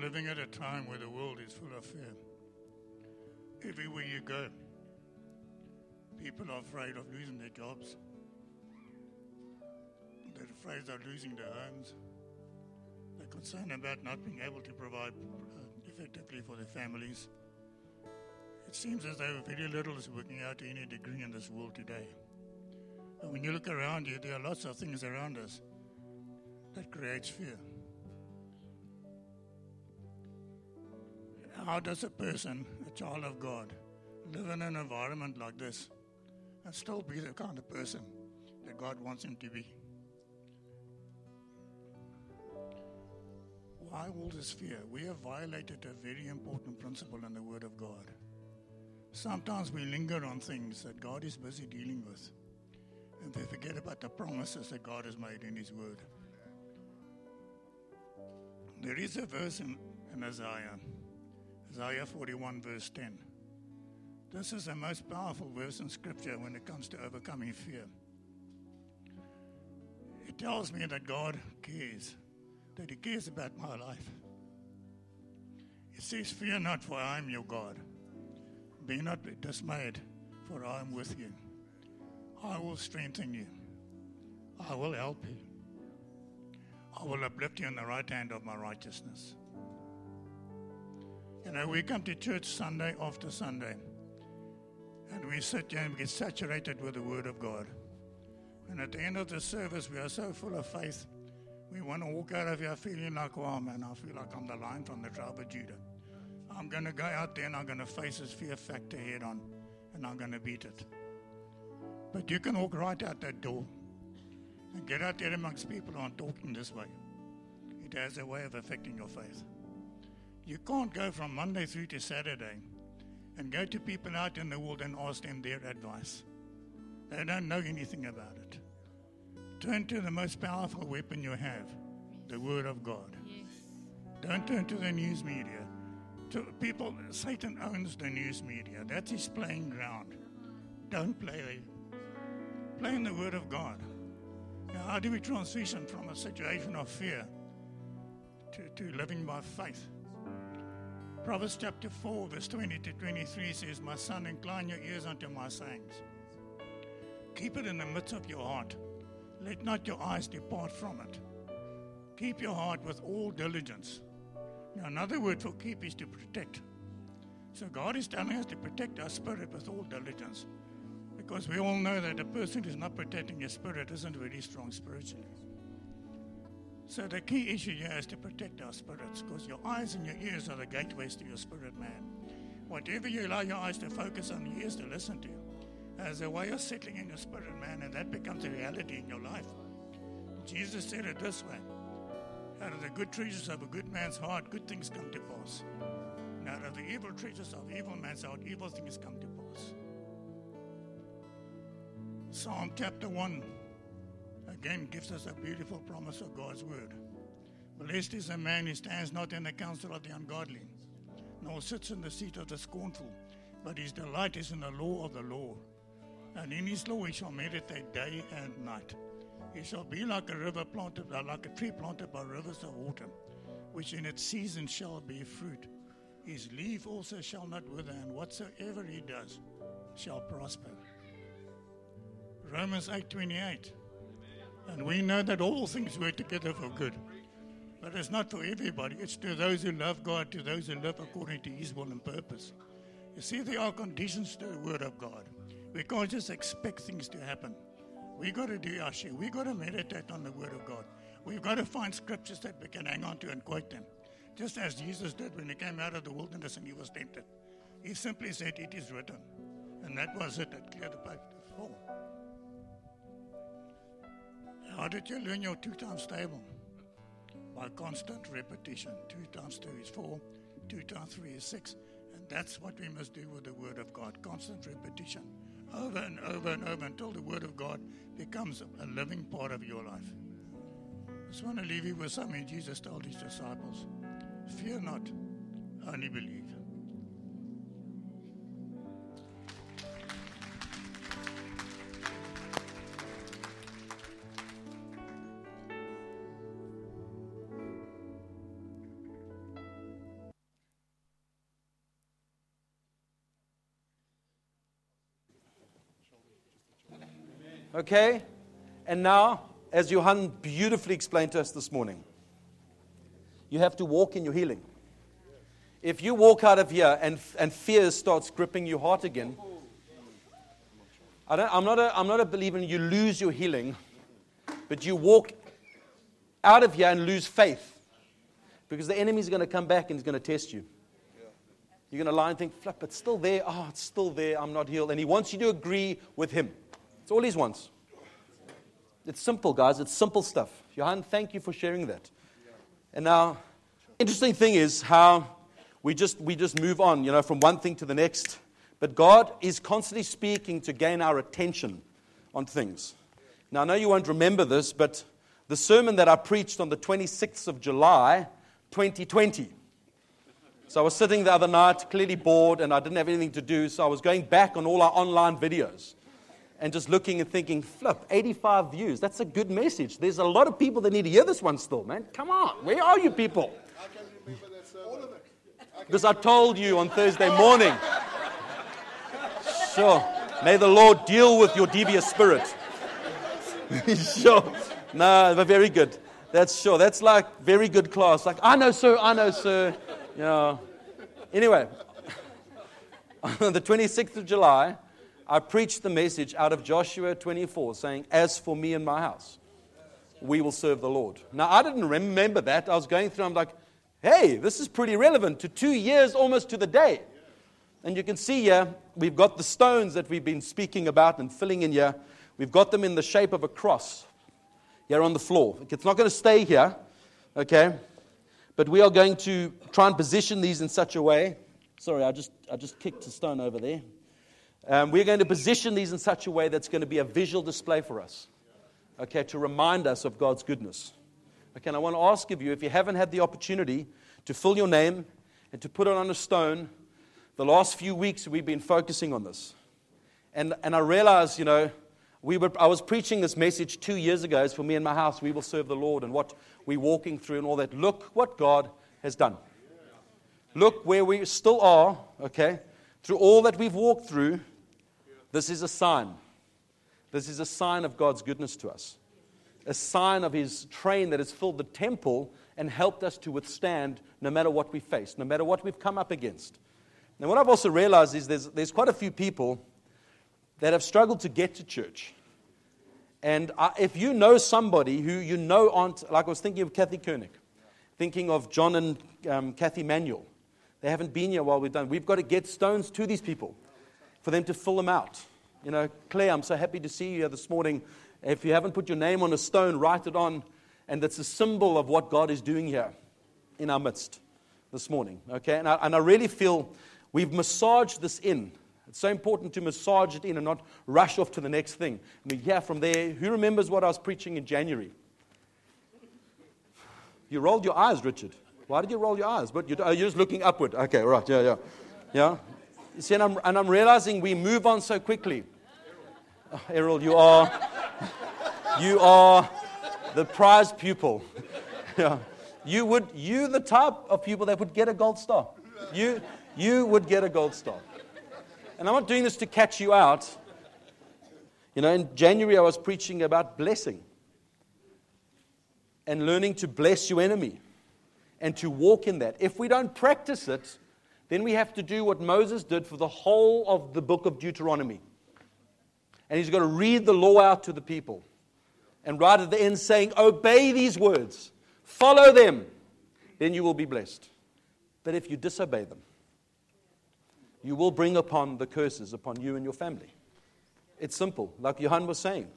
living at a time where the world is full of fear. Everywhere you go, people are afraid of losing their jobs. They're afraid of losing their homes. They're concerned about not being able to provide uh, effectively for their families. It seems as though very little is working out to any degree in this world today. And when you look around you, there are lots of things around us that creates fear. How does a person, a child of God, live in an environment like this and still be the kind of person that God wants him to be? Why all this fear? We have violated a very important principle in the Word of God. Sometimes we linger on things that God is busy dealing with, and we forget about the promises that God has made in His Word. There is a verse in, in Isaiah, Isaiah 41, verse 10. This is the most powerful verse in Scripture when it comes to overcoming fear. It tells me that God cares, that He cares about my life. It says, Fear not, for I am your God. Be not dismayed, for I am with you. I will strengthen you. I will help you. I will uplift you in the right hand of my righteousness. You know, we come to church Sunday after Sunday, and we sit here and we get saturated with the Word of God. And at the end of the service, we are so full of faith, we want to walk out of here feeling like, wow, man, I feel like I'm the lion from the tribe of Judah. I'm going to go out there and I'm going to face this fear factor head on, and I'm going to beat it. But you can walk right out that door and get out there amongst people who aren't talking this way. It has a way of affecting your faith. You can't go from Monday through to Saturday and go to people out in the world and ask them their advice. They don't know anything about it. Turn to the most powerful weapon you have, the Word of God. Yes. Don't turn to the news media. To people, Satan owns the news media. That's his playing ground. Don't play. Play in the Word of God. Now, how do we transition from a situation of fear to, to living by faith? Proverbs chapter 4, verse 20 to 23 says, My son, incline your ears unto my sayings. Keep it in the midst of your heart. Let not your eyes depart from it. Keep your heart with all diligence. Now, another word for keep is to protect. So, God is telling us to protect our spirit with all diligence. Because we all know that a person who's not protecting his spirit isn't very strong spiritually. So the key issue here is to protect our spirits, because your eyes and your ears are the gateways to your spirit man. Whatever you allow your eyes to focus on, your ears to listen to, as a way of settling in your spirit man, and that becomes a reality in your life. Jesus said it this way Out of the good treasures of a good man's heart, good things come to pass. And out of the evil treasures of evil man's heart, evil things come to pass. Psalm chapter 1 again gives us a beautiful promise of God's word. Blessed is the man who stands not in the counsel of the ungodly, nor sits in the seat of the scornful, but his delight is in the law of the Lord. And in his law he shall meditate day and night. He shall be like a river planted, uh, like a tree planted by rivers of water, which in its season shall bear fruit. His leaf also shall not wither, and whatsoever he does shall prosper. Romans 8:28. And we know that all things work together for good. But it's not for everybody. It's to those who love God, to those who live according to His will and purpose. You see, there are conditions to the Word of God. We can't just expect things to happen. We've got to do our share. We've got to meditate on the Word of God. We've got to find scriptures that we can hang on to and quote them, just as Jesus did when he came out of the wilderness and he was tempted. He simply said, "It is written," and that was it. That cleared the path for. How did you learn your two times table? By constant repetition. Two times two is four, two times three is six. And that's what we must do with the Word of God constant repetition. Over and over and over until the Word of God becomes a living part of your life. I just want to leave you with something Jesus told his disciples Fear not, only believe. Okay? And now, as Johan beautifully explained to us this morning, you have to walk in your healing. If you walk out of here and, and fear starts gripping your heart again, I don't, I'm, not a, I'm not a believer in you lose your healing, but you walk out of here and lose faith because the enemy's going to come back and he's going to test you. You're going to lie and think, flip, it's still there. Oh, it's still there. I'm not healed. And he wants you to agree with him. It's all he wants. It's simple, guys. It's simple stuff. Johan, thank you for sharing that. And now, interesting thing is how we just, we just move on, you know, from one thing to the next. But God is constantly speaking to gain our attention on things. Now, I know you won't remember this, but the sermon that I preached on the 26th of July, 2020. So I was sitting the other night, clearly bored, and I didn't have anything to do, so I was going back on all our online videos and just looking and thinking, flip, 85 views. That's a good message. There's a lot of people that need to hear this one still, man. Come on. Where are you people? Because I told you on Thursday morning. Sure. May the Lord deal with your devious spirit. sure. No, but very good. That's sure. That's like very good class. Like, I know, sir. I know, sir. Yeah. Anyway, on the 26th of July, I preached the message out of Joshua 24 saying, As for me and my house, we will serve the Lord. Now, I didn't remember that. I was going through, I'm like, hey, this is pretty relevant to two years almost to the day. And you can see here, we've got the stones that we've been speaking about and filling in here. We've got them in the shape of a cross here on the floor. It's not going to stay here, okay? But we are going to try and position these in such a way. Sorry, I just, I just kicked a stone over there. Um, we're going to position these in such a way that's going to be a visual display for us, okay, to remind us of God's goodness. Okay, and I want to ask of you if you haven't had the opportunity to fill your name and to put it on a stone, the last few weeks we've been focusing on this. And, and I realize, you know, we were, I was preaching this message two years ago. It's for me and my house, we will serve the Lord and what we're walking through and all that. Look what God has done. Look where we still are, okay? Through all that we've walked through, this is a sign. This is a sign of God's goodness to us. A sign of His train that has filled the temple and helped us to withstand no matter what we face, no matter what we've come up against. Now, what I've also realized is there's, there's quite a few people that have struggled to get to church. And I, if you know somebody who you know aren't, like I was thinking of Kathy Koenig, thinking of John and um, Kathy Manuel. They haven't been here while we've done. We've got to get stones to these people for them to fill them out. You know, Claire, I'm so happy to see you here this morning. If you haven't put your name on a stone, write it on. And that's a symbol of what God is doing here in our midst this morning. Okay? And I, and I really feel we've massaged this in. It's so important to massage it in and not rush off to the next thing. And we hear from there. Who remembers what I was preaching in January? You rolled your eyes, Richard. Why did you roll your eyes? But you're, you're just looking upward. Okay, right. Yeah, yeah. Yeah? You see, and I'm, and I'm realizing we move on so quickly. Oh, Errol, you are, you are the prize pupil. yeah. You would, you the type of people that would get a gold star. You, you would get a gold star. And I'm not doing this to catch you out. You know, in January I was preaching about blessing and learning to bless your enemy and to walk in that. If we don't practice it, then we have to do what Moses did for the whole of the book of Deuteronomy. And he's got to read the law out to the people. And right at the end, saying, Obey these words, follow them, then you will be blessed. But if you disobey them, you will bring upon the curses upon you and your family. It's simple, like Johan was saying.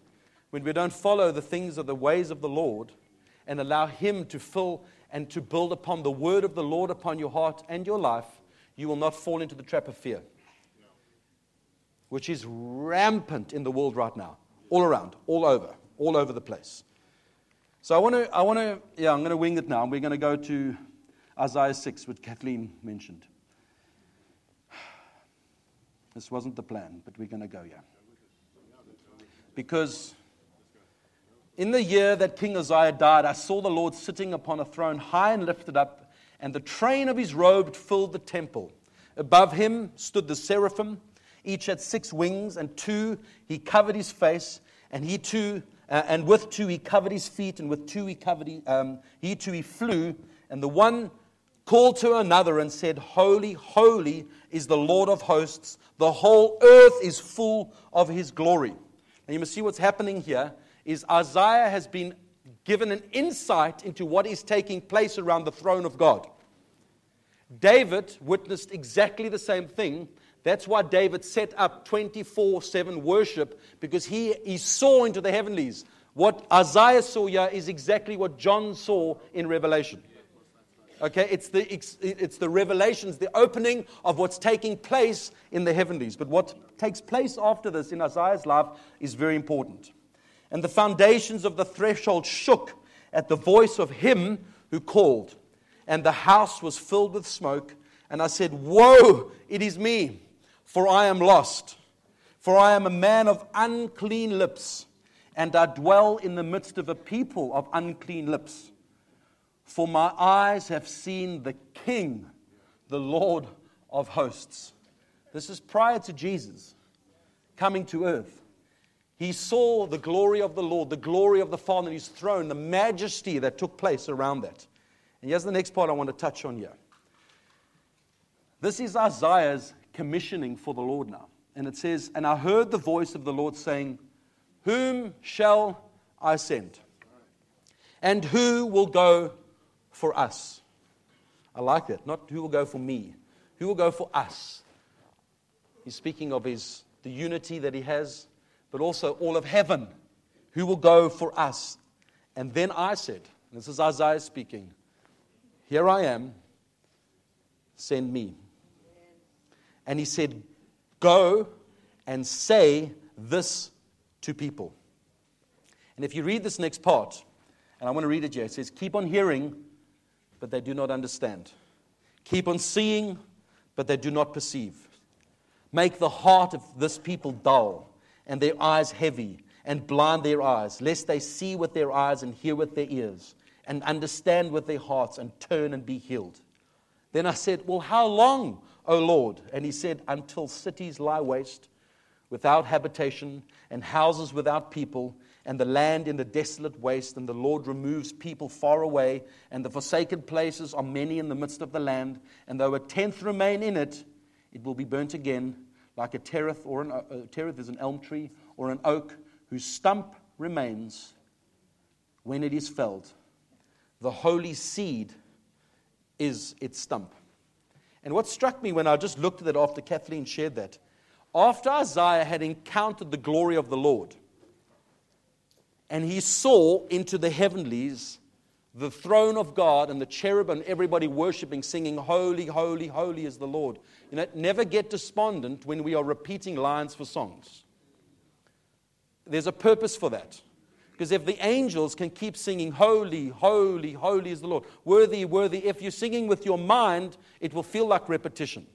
When we don't follow the things of the ways of the Lord and allow Him to fill and to build upon the word of the Lord upon your heart and your life, you will not fall into the trap of fear, which is rampant in the world right now, all around, all over, all over the place. So I want to, I want to, yeah, I'm going to wing it now. We're going to go to Isaiah 6, which Kathleen mentioned. This wasn't the plan, but we're going to go here. Because in the year that King Uzziah died, I saw the Lord sitting upon a throne high and lifted up, and the train of his robe filled the temple. Above him stood the seraphim. Each had six wings, and two he covered his face, and he too, uh, and with two he covered his feet, and with two he covered, he, um, he too he flew, and the one called to another and said, Holy, holy is the Lord of hosts. The whole earth is full of his glory. And you must see what's happening here is Isaiah has been given an insight into what is taking place around the throne of God. David witnessed exactly the same thing. That's why David set up 24 7 worship because he, he saw into the heavenlies. What Isaiah saw here is exactly what John saw in Revelation. Okay, it's the, it's the revelations, the opening of what's taking place in the heavenlies. But what takes place after this in Isaiah's life is very important. And the foundations of the threshold shook at the voice of him who called, and the house was filled with smoke. And I said, Woe, it is me, for I am lost. For I am a man of unclean lips, and I dwell in the midst of a people of unclean lips. For my eyes have seen the King, the Lord of hosts. This is prior to Jesus coming to earth. He saw the glory of the Lord, the glory of the Father in his throne, the majesty that took place around that. And here's the next part I want to touch on here. This is Isaiah's commissioning for the Lord now. And it says, And I heard the voice of the Lord saying, Whom shall I send? And who will go for us. I like that. Not who will go for me, who will go for us. He's speaking of his, the unity that he has, but also all of heaven. Who will go for us? And then I said, this is Isaiah speaking, Here I am, send me. And he said, Go and say this to people. And if you read this next part, and I want to read it here, it says, Keep on hearing but they do not understand. Keep on seeing, but they do not perceive. Make the heart of this people dull, and their eyes heavy, and blind their eyes, lest they see with their eyes and hear with their ears, and understand with their hearts, and turn and be healed. Then I said, Well, how long, O Lord? And he said, Until cities lie waste, without habitation, and houses without people and the land in the desolate waste, and the Lord removes people far away, and the forsaken places are many in the midst of the land, and though a tenth remain in it, it will be burnt again, like a tereth, or an, uh, tereth is an elm tree, or an oak, whose stump remains when it is felled. The holy seed is its stump. And what struck me when I just looked at that after Kathleen shared that, after Isaiah had encountered the glory of the Lord, and he saw into the heavenlies the throne of God and the cherub and everybody worshiping, singing, Holy, holy, holy is the Lord. You know, never get despondent when we are repeating lines for songs. There's a purpose for that. Because if the angels can keep singing, Holy, holy, holy is the Lord, worthy, worthy, if you're singing with your mind, it will feel like repetition.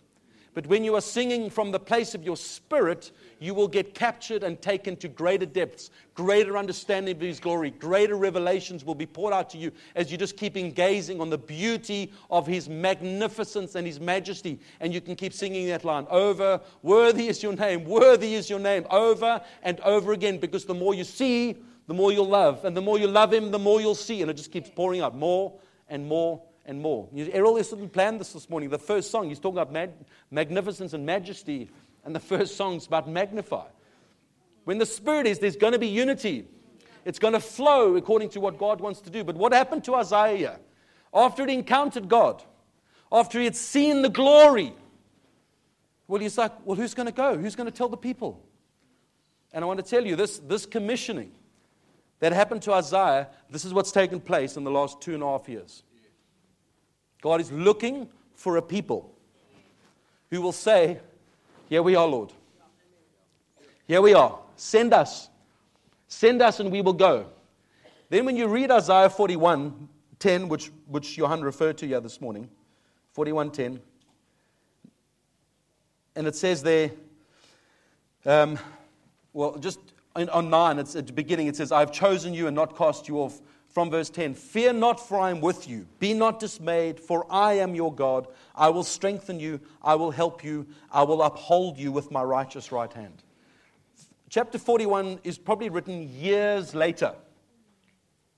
But when you are singing from the place of your spirit, you will get captured and taken to greater depths, greater understanding of His glory, greater revelations will be poured out to you as you just keep gazing on the beauty of His magnificence and His majesty. And you can keep singing that line over, Worthy is your name, worthy is your name, over and over again, because the more you see, the more you'll love. And the more you love Him, the more you'll see. And it just keeps pouring out more and more and more. Errol didn't plan this this morning. The first song, he's talking about mag- magnificence and majesty, and the first song's about magnify. When the Spirit is, there's going to be unity. It's going to flow according to what God wants to do. But what happened to Isaiah? After he encountered God, after he had seen the glory, well, he's like, well, who's going to go? Who's going to tell the people? And I want to tell you this, this commissioning that happened to Isaiah, this is what's taken place in the last two and a half years. God is looking for a people who will say, Here we are, Lord. Here we are. Send us. Send us and we will go. Then, when you read Isaiah 41 10, which, which Johan referred to you this morning, 41 10, and it says there, um, well, just on 9, it's at the beginning, it says, I've chosen you and not cast you off from verse 10 Fear not, for I am with you. Be not dismayed, for I am your God. I will strengthen you. I will help you. I will uphold you with my righteous right hand. chapter 41 is probably written years later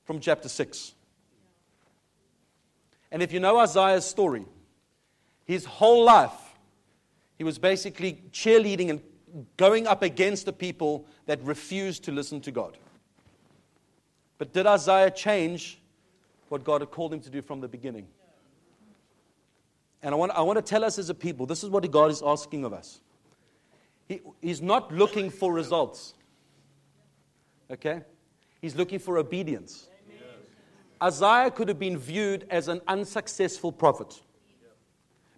from chapter 6. And if you know Isaiah's story, his whole life, he was basically cheerleading and going up against the people that refused to listen to God. But did Isaiah change what God had called him to do from the beginning? And I want, I want to tell us as a people this is what God is asking of us. He, he's not looking for results, okay? He's looking for obedience. Isaiah could have been viewed as an unsuccessful prophet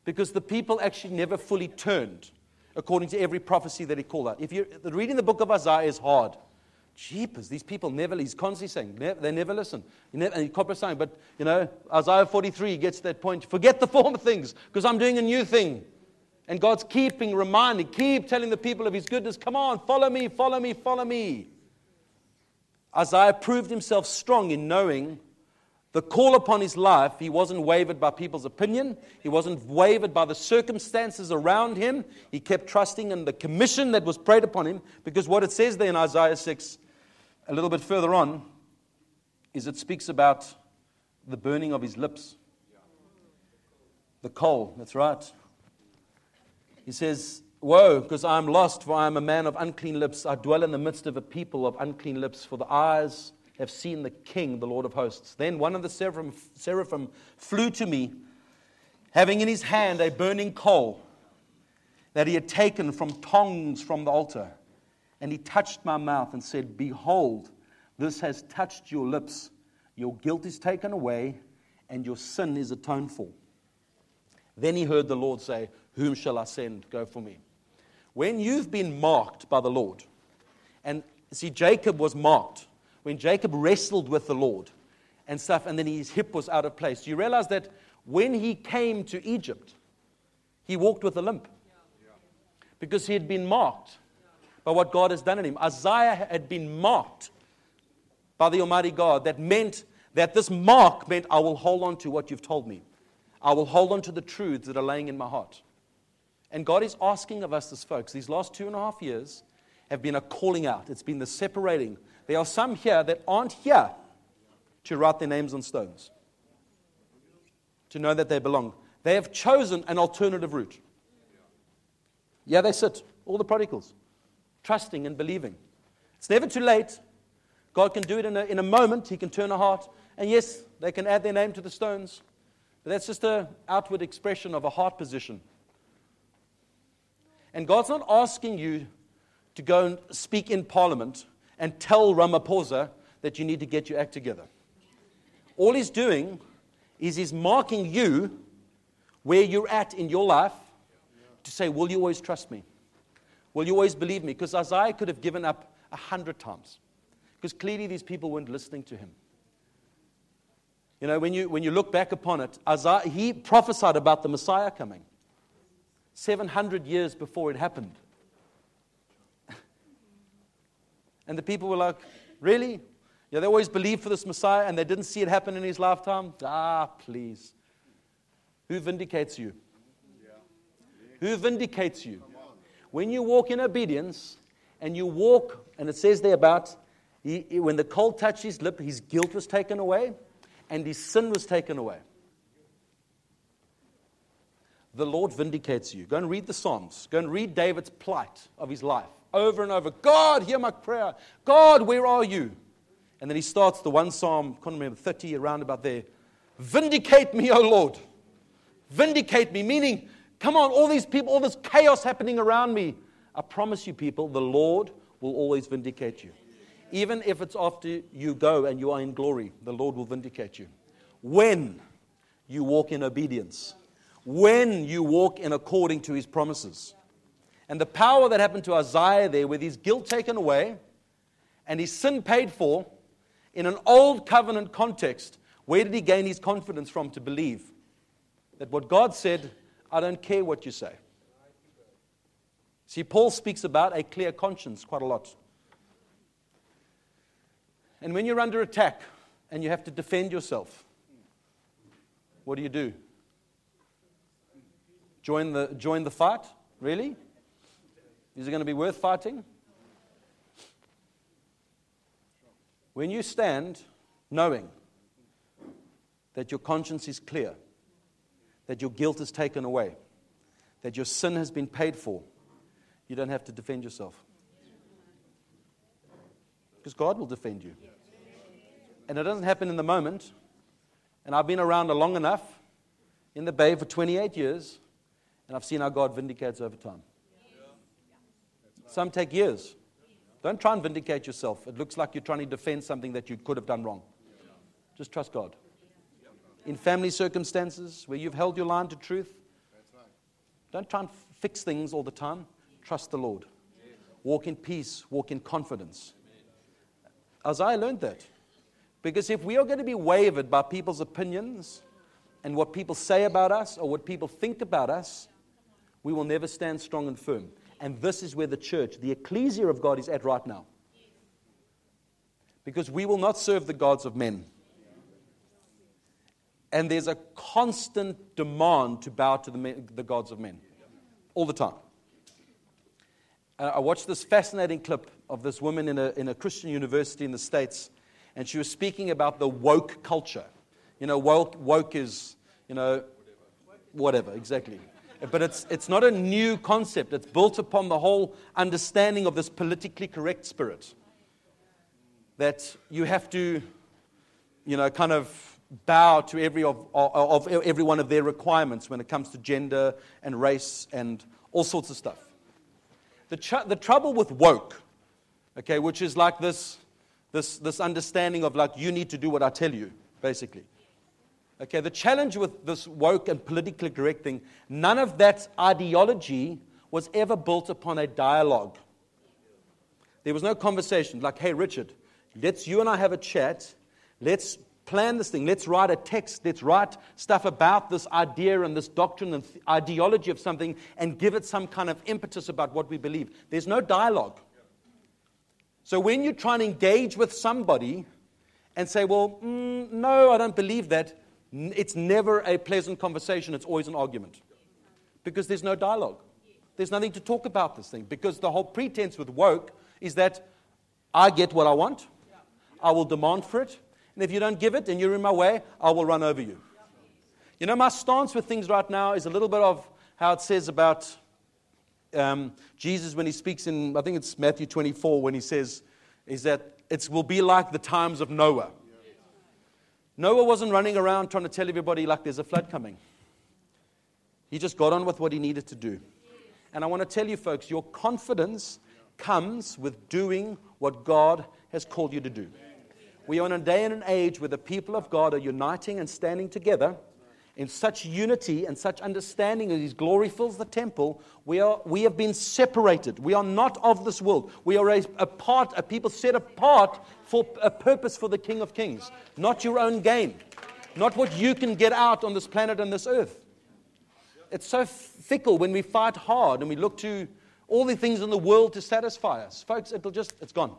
because the people actually never fully turned according to every prophecy that he called out. If you're reading the book of Isaiah is hard. Jeepers, these people never, he's constantly saying, they never listen. Never, and he's saying, but, you know, Isaiah 43 gets that point, forget the former things, because I'm doing a new thing. And God's keeping reminding, keep telling the people of his goodness, come on, follow me, follow me, follow me. Isaiah proved himself strong in knowing the call upon his life, he wasn't wavered by people's opinion. He wasn't wavered by the circumstances around him. He kept trusting in the commission that was prayed upon him because what it says there in Isaiah 6, a little bit further on, is it speaks about the burning of his lips. The coal, that's right. He says, Woe, because I am lost, for I am a man of unclean lips. I dwell in the midst of a people of unclean lips, for the eyes have seen the King, the Lord of hosts. Then one of the seraphim, seraphim flew to me, having in his hand a burning coal that he had taken from tongs from the altar. And he touched my mouth and said, Behold, this has touched your lips. Your guilt is taken away, and your sin is atoned for. Then he heard the Lord say, Whom shall I send? Go for me. When you've been marked by the Lord, and see, Jacob was marked when Jacob wrestled with the Lord and stuff, and then his hip was out of place. Do you realize that when he came to Egypt, he walked with a limp? Because he had been marked by what God has done in him. Isaiah had been marked by the Almighty God. That meant that this mark meant I will hold on to what you've told me. I will hold on to the truths that are laying in my heart. And God is asking of us as folks, these last two and a half years have been a calling out. It's been the separating there are some here that aren't here to write their names on stones, to know that they belong. They have chosen an alternative route. Yeah, they sit, all the prodigals, trusting and believing. It's never too late. God can do it in a, in a moment. He can turn a heart. And yes, they can add their name to the stones. But that's just an outward expression of a heart position. And God's not asking you to go and speak in parliament and tell Ramaphosa that you need to get your act together. All he's doing is he's marking you where you're at in your life to say, Will you always trust me? Will you always believe me? Because Isaiah could have given up a hundred times. Because clearly these people weren't listening to him. You know, when you, when you look back upon it, Isaiah, he prophesied about the Messiah coming 700 years before it happened. And the people were like, Really? Yeah, they always believed for this Messiah and they didn't see it happen in his lifetime? Ah, please. Who vindicates you? Who vindicates you? When you walk in obedience and you walk, and it says there about he, when the cold touched his lip, his guilt was taken away and his sin was taken away. The Lord vindicates you. Go and read the Psalms. Go and read David's plight of his life over and over God, hear my prayer. God, where are you? And then he starts the one psalm, I can't remember, 30 around about there. Vindicate me, O Lord. Vindicate me, meaning, come on, all these people, all this chaos happening around me. I promise you, people, the Lord will always vindicate you. Even if it's after you go and you are in glory, the Lord will vindicate you. When you walk in obedience, when you walk in according to his promises. And the power that happened to Isaiah there, with his guilt taken away and his sin paid for, in an old covenant context, where did he gain his confidence from to believe that what God said, I don't care what you say? See, Paul speaks about a clear conscience quite a lot. And when you're under attack and you have to defend yourself, what do you do? Join the, join the fight? Really? Is it going to be worth fighting? When you stand knowing that your conscience is clear, that your guilt is taken away, that your sin has been paid for, you don't have to defend yourself. Because God will defend you. And it doesn't happen in the moment. And I've been around long enough in the Bay for 28 years, and I've seen how God vindicates over time. Some take years. Don't try and vindicate yourself. It looks like you're trying to defend something that you could have done wrong. Just trust God. In family circumstances where you've held your line to truth, don't try and fix things all the time. Trust the Lord. Walk in peace, walk in confidence. As I learned that. Because if we are going to be wavered by people's opinions and what people say about us or what people think about us, we will never stand strong and firm. And this is where the church, the ecclesia of God, is at right now. Because we will not serve the gods of men. And there's a constant demand to bow to the, the gods of men all the time. Uh, I watched this fascinating clip of this woman in a, in a Christian university in the States, and she was speaking about the woke culture. You know, woke, woke is, you know, whatever, exactly. But it's, it's not a new concept. It's built upon the whole understanding of this politically correct spirit. That you have to, you know, kind of bow to every of, of, of every one of their requirements when it comes to gender and race and all sorts of stuff. The, the trouble with woke, okay, which is like this, this, this understanding of like, you need to do what I tell you, basically. Okay, the challenge with this woke and politically correct thing, none of that ideology was ever built upon a dialogue. There was no conversation like, hey, Richard, let's you and I have a chat. Let's plan this thing. Let's write a text. Let's write stuff about this idea and this doctrine and ideology of something and give it some kind of impetus about what we believe. There's no dialogue. So when you try and engage with somebody and say, well, mm, no, I don't believe that, it's never a pleasant conversation, it's always an argument. Because there's no dialogue. There's nothing to talk about this thing. Because the whole pretense with woke is that I get what I want, I will demand for it, and if you don't give it and you're in my way, I will run over you. You know, my stance with things right now is a little bit of how it says about um, Jesus when he speaks in, I think it's Matthew 24, when he says, is that it will be like the times of Noah. Noah wasn't running around trying to tell everybody like there's a flood coming. He just got on with what he needed to do. And I want to tell you, folks, your confidence comes with doing what God has called you to do. We are in a day and an age where the people of God are uniting and standing together in such unity and such understanding as His glory fills the temple, we, are, we have been separated. We are not of this world. We are a, a part, a people set apart for a purpose for the King of Kings, not your own gain, not what you can get out on this planet and this earth. It's so fickle when we fight hard and we look to all the things in the world to satisfy us. Folks, it'll just, it's gone.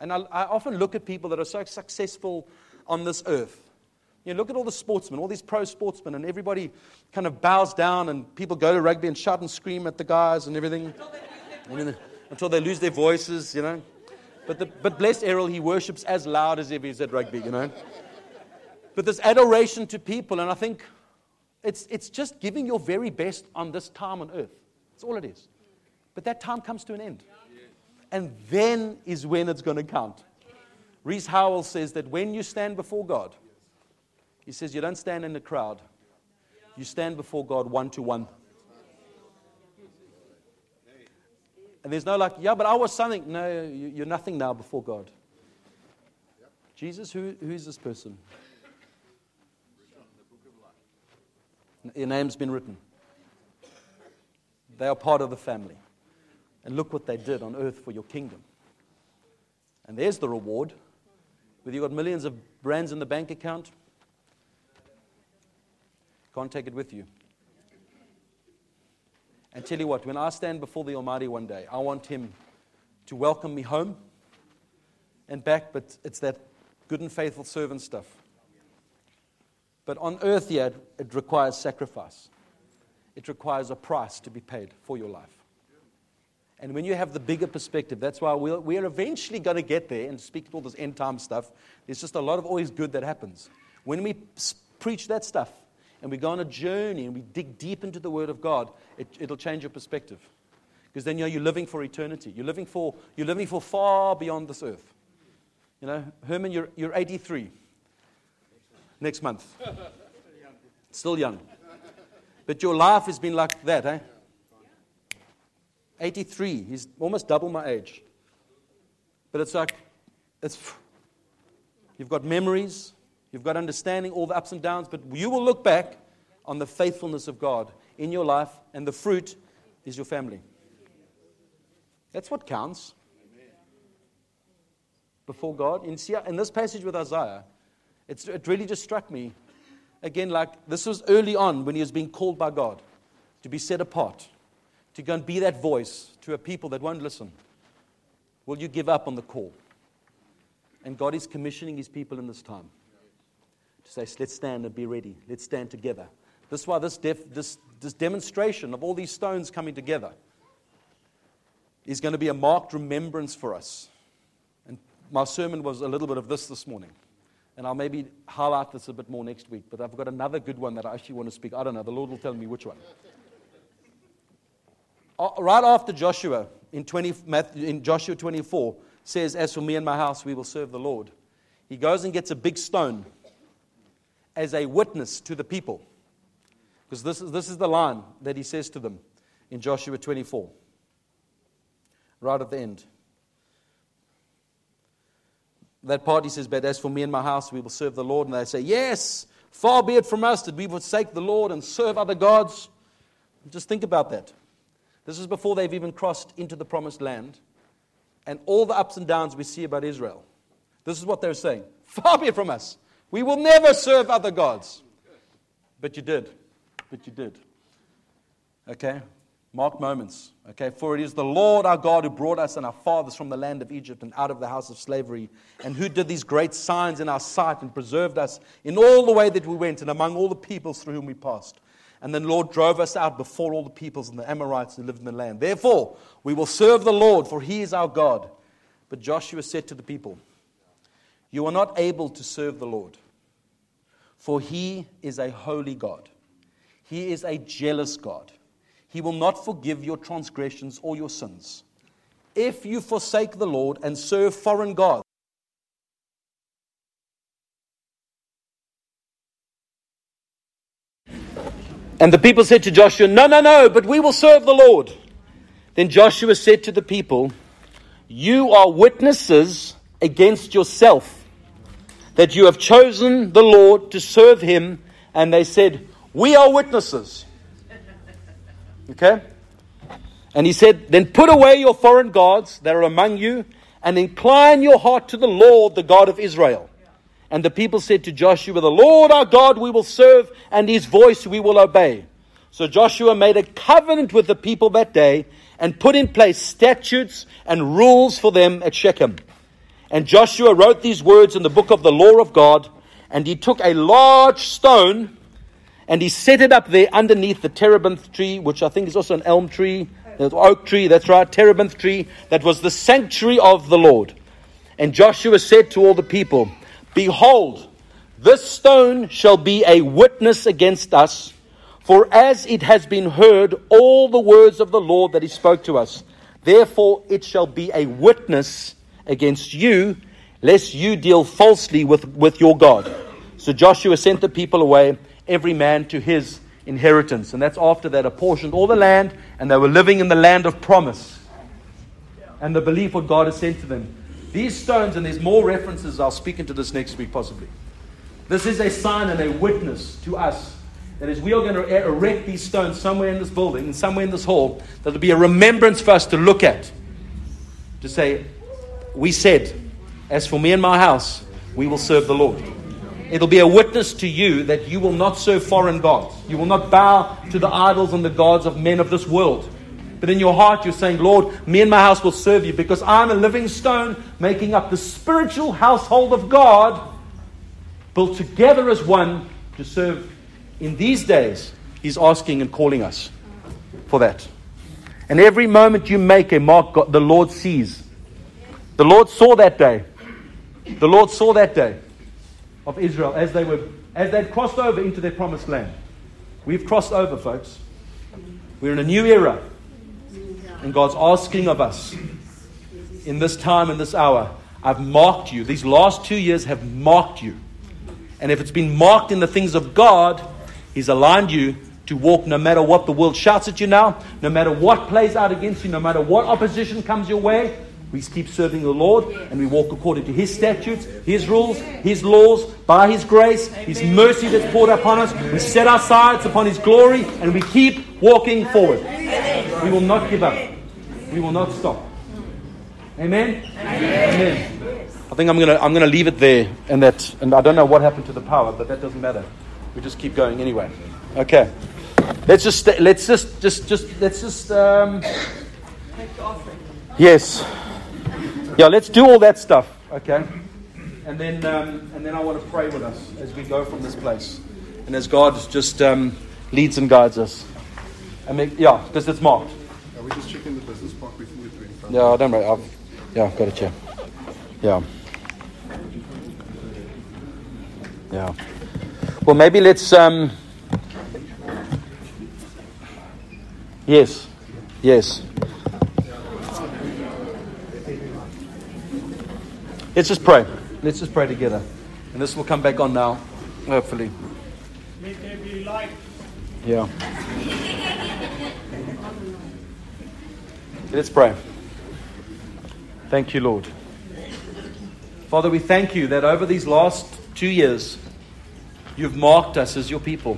And I, I often look at people that are so successful on this earth you know, look at all the sportsmen, all these pro sportsmen, and everybody kind of bows down, and people go to rugby and shout and scream at the guys and everything until they lose their voices, you know. But, the, but bless Errol, he worships as loud as if he's at rugby, you know. But this adoration to people, and I think it's, it's just giving your very best on this time on earth. That's all it is. But that time comes to an end. And then is when it's going to count. Rees Howells says that when you stand before God, he says, You don't stand in the crowd, you stand before God one to one. And there's no like, yeah, but I was something. No, you're nothing now before God. Jesus, who, who is this person? Your name's been written. They are part of the family. And look what they did on earth for your kingdom. And there's the reward. Whether you've got millions of rands in the bank account, can't take it with you. And tell you what, when I stand before the Almighty one day, I want Him to welcome me home and back, but it's that good and faithful servant stuff. But on earth, yeah, it, it requires sacrifice, it requires a price to be paid for your life. And when you have the bigger perspective, that's why we're, we're eventually going to get there and speak to all this end time stuff. There's just a lot of always good that happens. When we preach that stuff and we go on a journey and we dig deep into the Word of God, it, it'll change your perspective. Because then you know you're living for eternity. You're living for, you're living for far beyond this earth. You know, Herman, you're, you're 83 next month. Still young. But your life has been like that, eh? 83. He's almost double my age. But it's like, it's, you've got memories, you've got understanding, all the ups and downs, but you will look back on the faithfulness of God in your life, and the fruit is your family. That's what counts before God. In, in this passage with Isaiah, it really just struck me. Again, like this was early on when he was being called by God to be set apart to go and be that voice to a people that won't listen? Will you give up on the call? And God is commissioning his people in this time to say, let's stand and be ready. Let's stand together. This is why this, def, this, this demonstration of all these stones coming together is going to be a marked remembrance for us. And my sermon was a little bit of this this morning. And I'll maybe highlight this a bit more next week. But I've got another good one that I actually want to speak. I don't know. The Lord will tell me which one. Uh, right after Joshua, in, 20, in Joshua 24, says, As for me and my house, we will serve the Lord. He goes and gets a big stone as a witness to the people. Because this is, this is the line that he says to them in Joshua 24, right at the end. That part he says, But as for me and my house, we will serve the Lord. And they say, Yes, far be it from us that we forsake the Lord and serve other gods. Just think about that. This is before they've even crossed into the promised land. And all the ups and downs we see about Israel. This is what they're saying Far be it from us. We will never serve other gods. But you did. But you did. Okay? Mark moments. Okay? For it is the Lord our God who brought us and our fathers from the land of Egypt and out of the house of slavery, and who did these great signs in our sight and preserved us in all the way that we went and among all the peoples through whom we passed. And then the Lord drove us out before all the peoples and the Amorites who lived in the land. Therefore, we will serve the Lord, for he is our God. But Joshua said to the people, You are not able to serve the Lord, for he is a holy God. He is a jealous God. He will not forgive your transgressions or your sins. If you forsake the Lord and serve foreign gods, And the people said to Joshua, No, no, no, but we will serve the Lord. Then Joshua said to the people, You are witnesses against yourself that you have chosen the Lord to serve him. And they said, We are witnesses. Okay? And he said, Then put away your foreign gods that are among you and incline your heart to the Lord, the God of Israel. And the people said to Joshua, The Lord our God we will serve, and his voice we will obey. So Joshua made a covenant with the people that day and put in place statutes and rules for them at Shechem. And Joshua wrote these words in the book of the law of God, and he took a large stone and he set it up there underneath the terebinth tree, which I think is also an elm tree, the oak tree, that's right, terebinth tree, that was the sanctuary of the Lord. And Joshua said to all the people, Behold, this stone shall be a witness against us, for as it has been heard all the words of the Lord that he spoke to us, therefore it shall be a witness against you, lest you deal falsely with, with your God. So Joshua sent the people away, every man to his inheritance. And that's after they'd apportioned all the land and they were living in the land of promise. And the belief what God has sent to them. These stones, and there's more references, I'll speak into this next week possibly. This is a sign and a witness to us that is, we are going to erect these stones somewhere in this building and somewhere in this hall that will be a remembrance for us to look at. To say, we said, as for me and my house, we will serve the Lord. It'll be a witness to you that you will not serve foreign gods. You will not bow to the idols and the gods of men of this world. But in your heart, you're saying, Lord, me and my house will serve you because I'm a living stone making up the spiritual household of God, built together as one to serve in these days. He's asking and calling us for that. And every moment you make a mark, God, the Lord sees. The Lord saw that day. The Lord saw that day of Israel as they were as they'd crossed over into their promised land. We've crossed over, folks. We're in a new era. And God's asking of us in this time and this hour, I've marked you. These last two years have marked you. And if it's been marked in the things of God, He's aligned you to walk no matter what the world shouts at you now, no matter what plays out against you, no matter what opposition comes your way. We keep serving the Lord and we walk according to His statutes, His rules, His laws, by His grace, His mercy that's poured upon us. We set our sights upon His glory and we keep walking forward. We will not give up. We will not stop. Amen? Amen. I think I'm going to I'm gonna leave it there. And, that, and I don't know what happened to the power, but that doesn't matter. We just keep going anyway. Okay. Let's just let's just just just let's just um, yes, yeah. Let's do all that stuff. Okay, and then um, and then I want to pray with us as we go from this place, and as God just um, leads and guides us. I mean, yeah, because it's marked. Are we just checking the business park before we do anything? Yeah, don't worry. I've, yeah, I've got it here. Yeah. Yeah. Well, maybe let's. Um, yes. Yes. Let's just pray. Let's just pray together. And this will come back on now, hopefully. Let there be light. Yeah. Let's pray. Thank you, Lord. Father, we thank you that over these last two years, you've marked us as your people.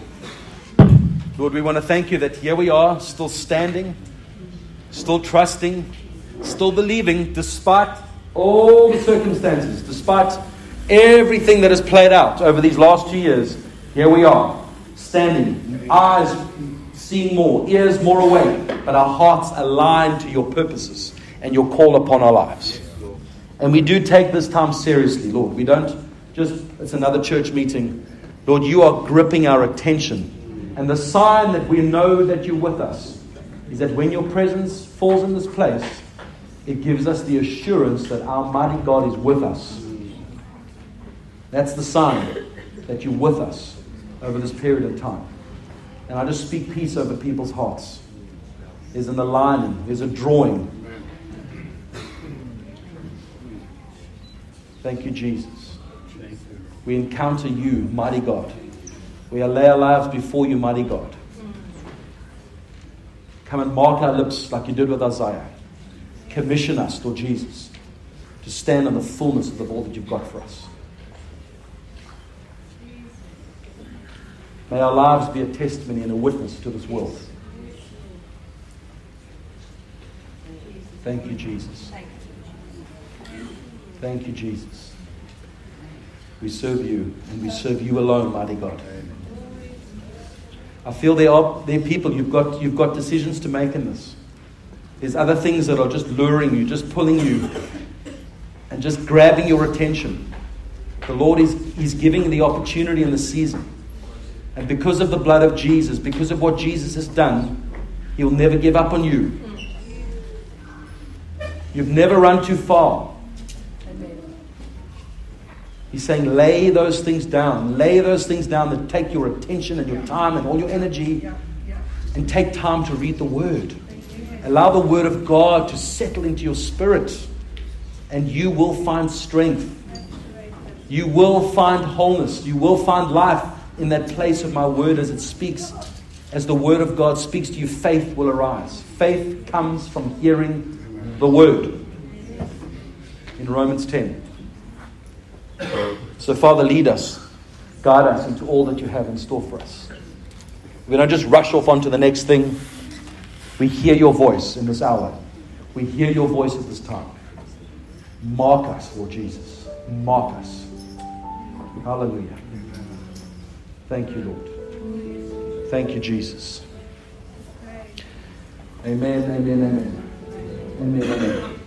Lord, we want to thank you that here we are, still standing, still trusting, still believing, despite all the circumstances, despite everything that has played out over these last two years. Here we are, standing, eyes seeing more, ears more awake, but our hearts aligned to your purposes and your call upon our lives. And we do take this time seriously, Lord. We don't just, it's another church meeting. Lord, you are gripping our attention. And the sign that we know that you're with us is that when your presence falls in this place, it gives us the assurance that our mighty God is with us. That's the sign that you're with us over this period of time. And I just speak peace over people's hearts. There's an aligning, there's a drawing. Thank you, Jesus. We encounter you, mighty God. We lay our lives before you, mighty God. Come and mark our lips like you did with Isaiah. Commission us, Lord Jesus, to stand in the fullness of the all that you've got for us. May our lives be a testimony and a witness to this world. Thank you, Jesus. Thank you, Jesus. We serve you, and we serve you alone, mighty God. I feel there are, there are people, you've got, you've got decisions to make in this. There's other things that are just luring you, just pulling you, and just grabbing your attention. The Lord is He's giving the opportunity in the season. And because of the blood of Jesus, because of what Jesus has done, He'll never give up on you. You've never run too far. He's saying, lay those things down. Lay those things down that take your attention and your time and all your energy. And take time to read the Word. Allow the Word of God to settle into your spirit. And you will find strength. You will find wholeness. You will find life in that place of my Word as it speaks. As the Word of God speaks to you, faith will arise. Faith comes from hearing the Word. In Romans 10. So, Father, lead us, guide us into all that you have in store for us. We don't just rush off onto the next thing. We hear your voice in this hour. We hear your voice at this time. Mark us, Lord Jesus. Mark us. Hallelujah. Thank you, Lord. Thank you, Jesus. Amen, amen, amen. Amen, amen.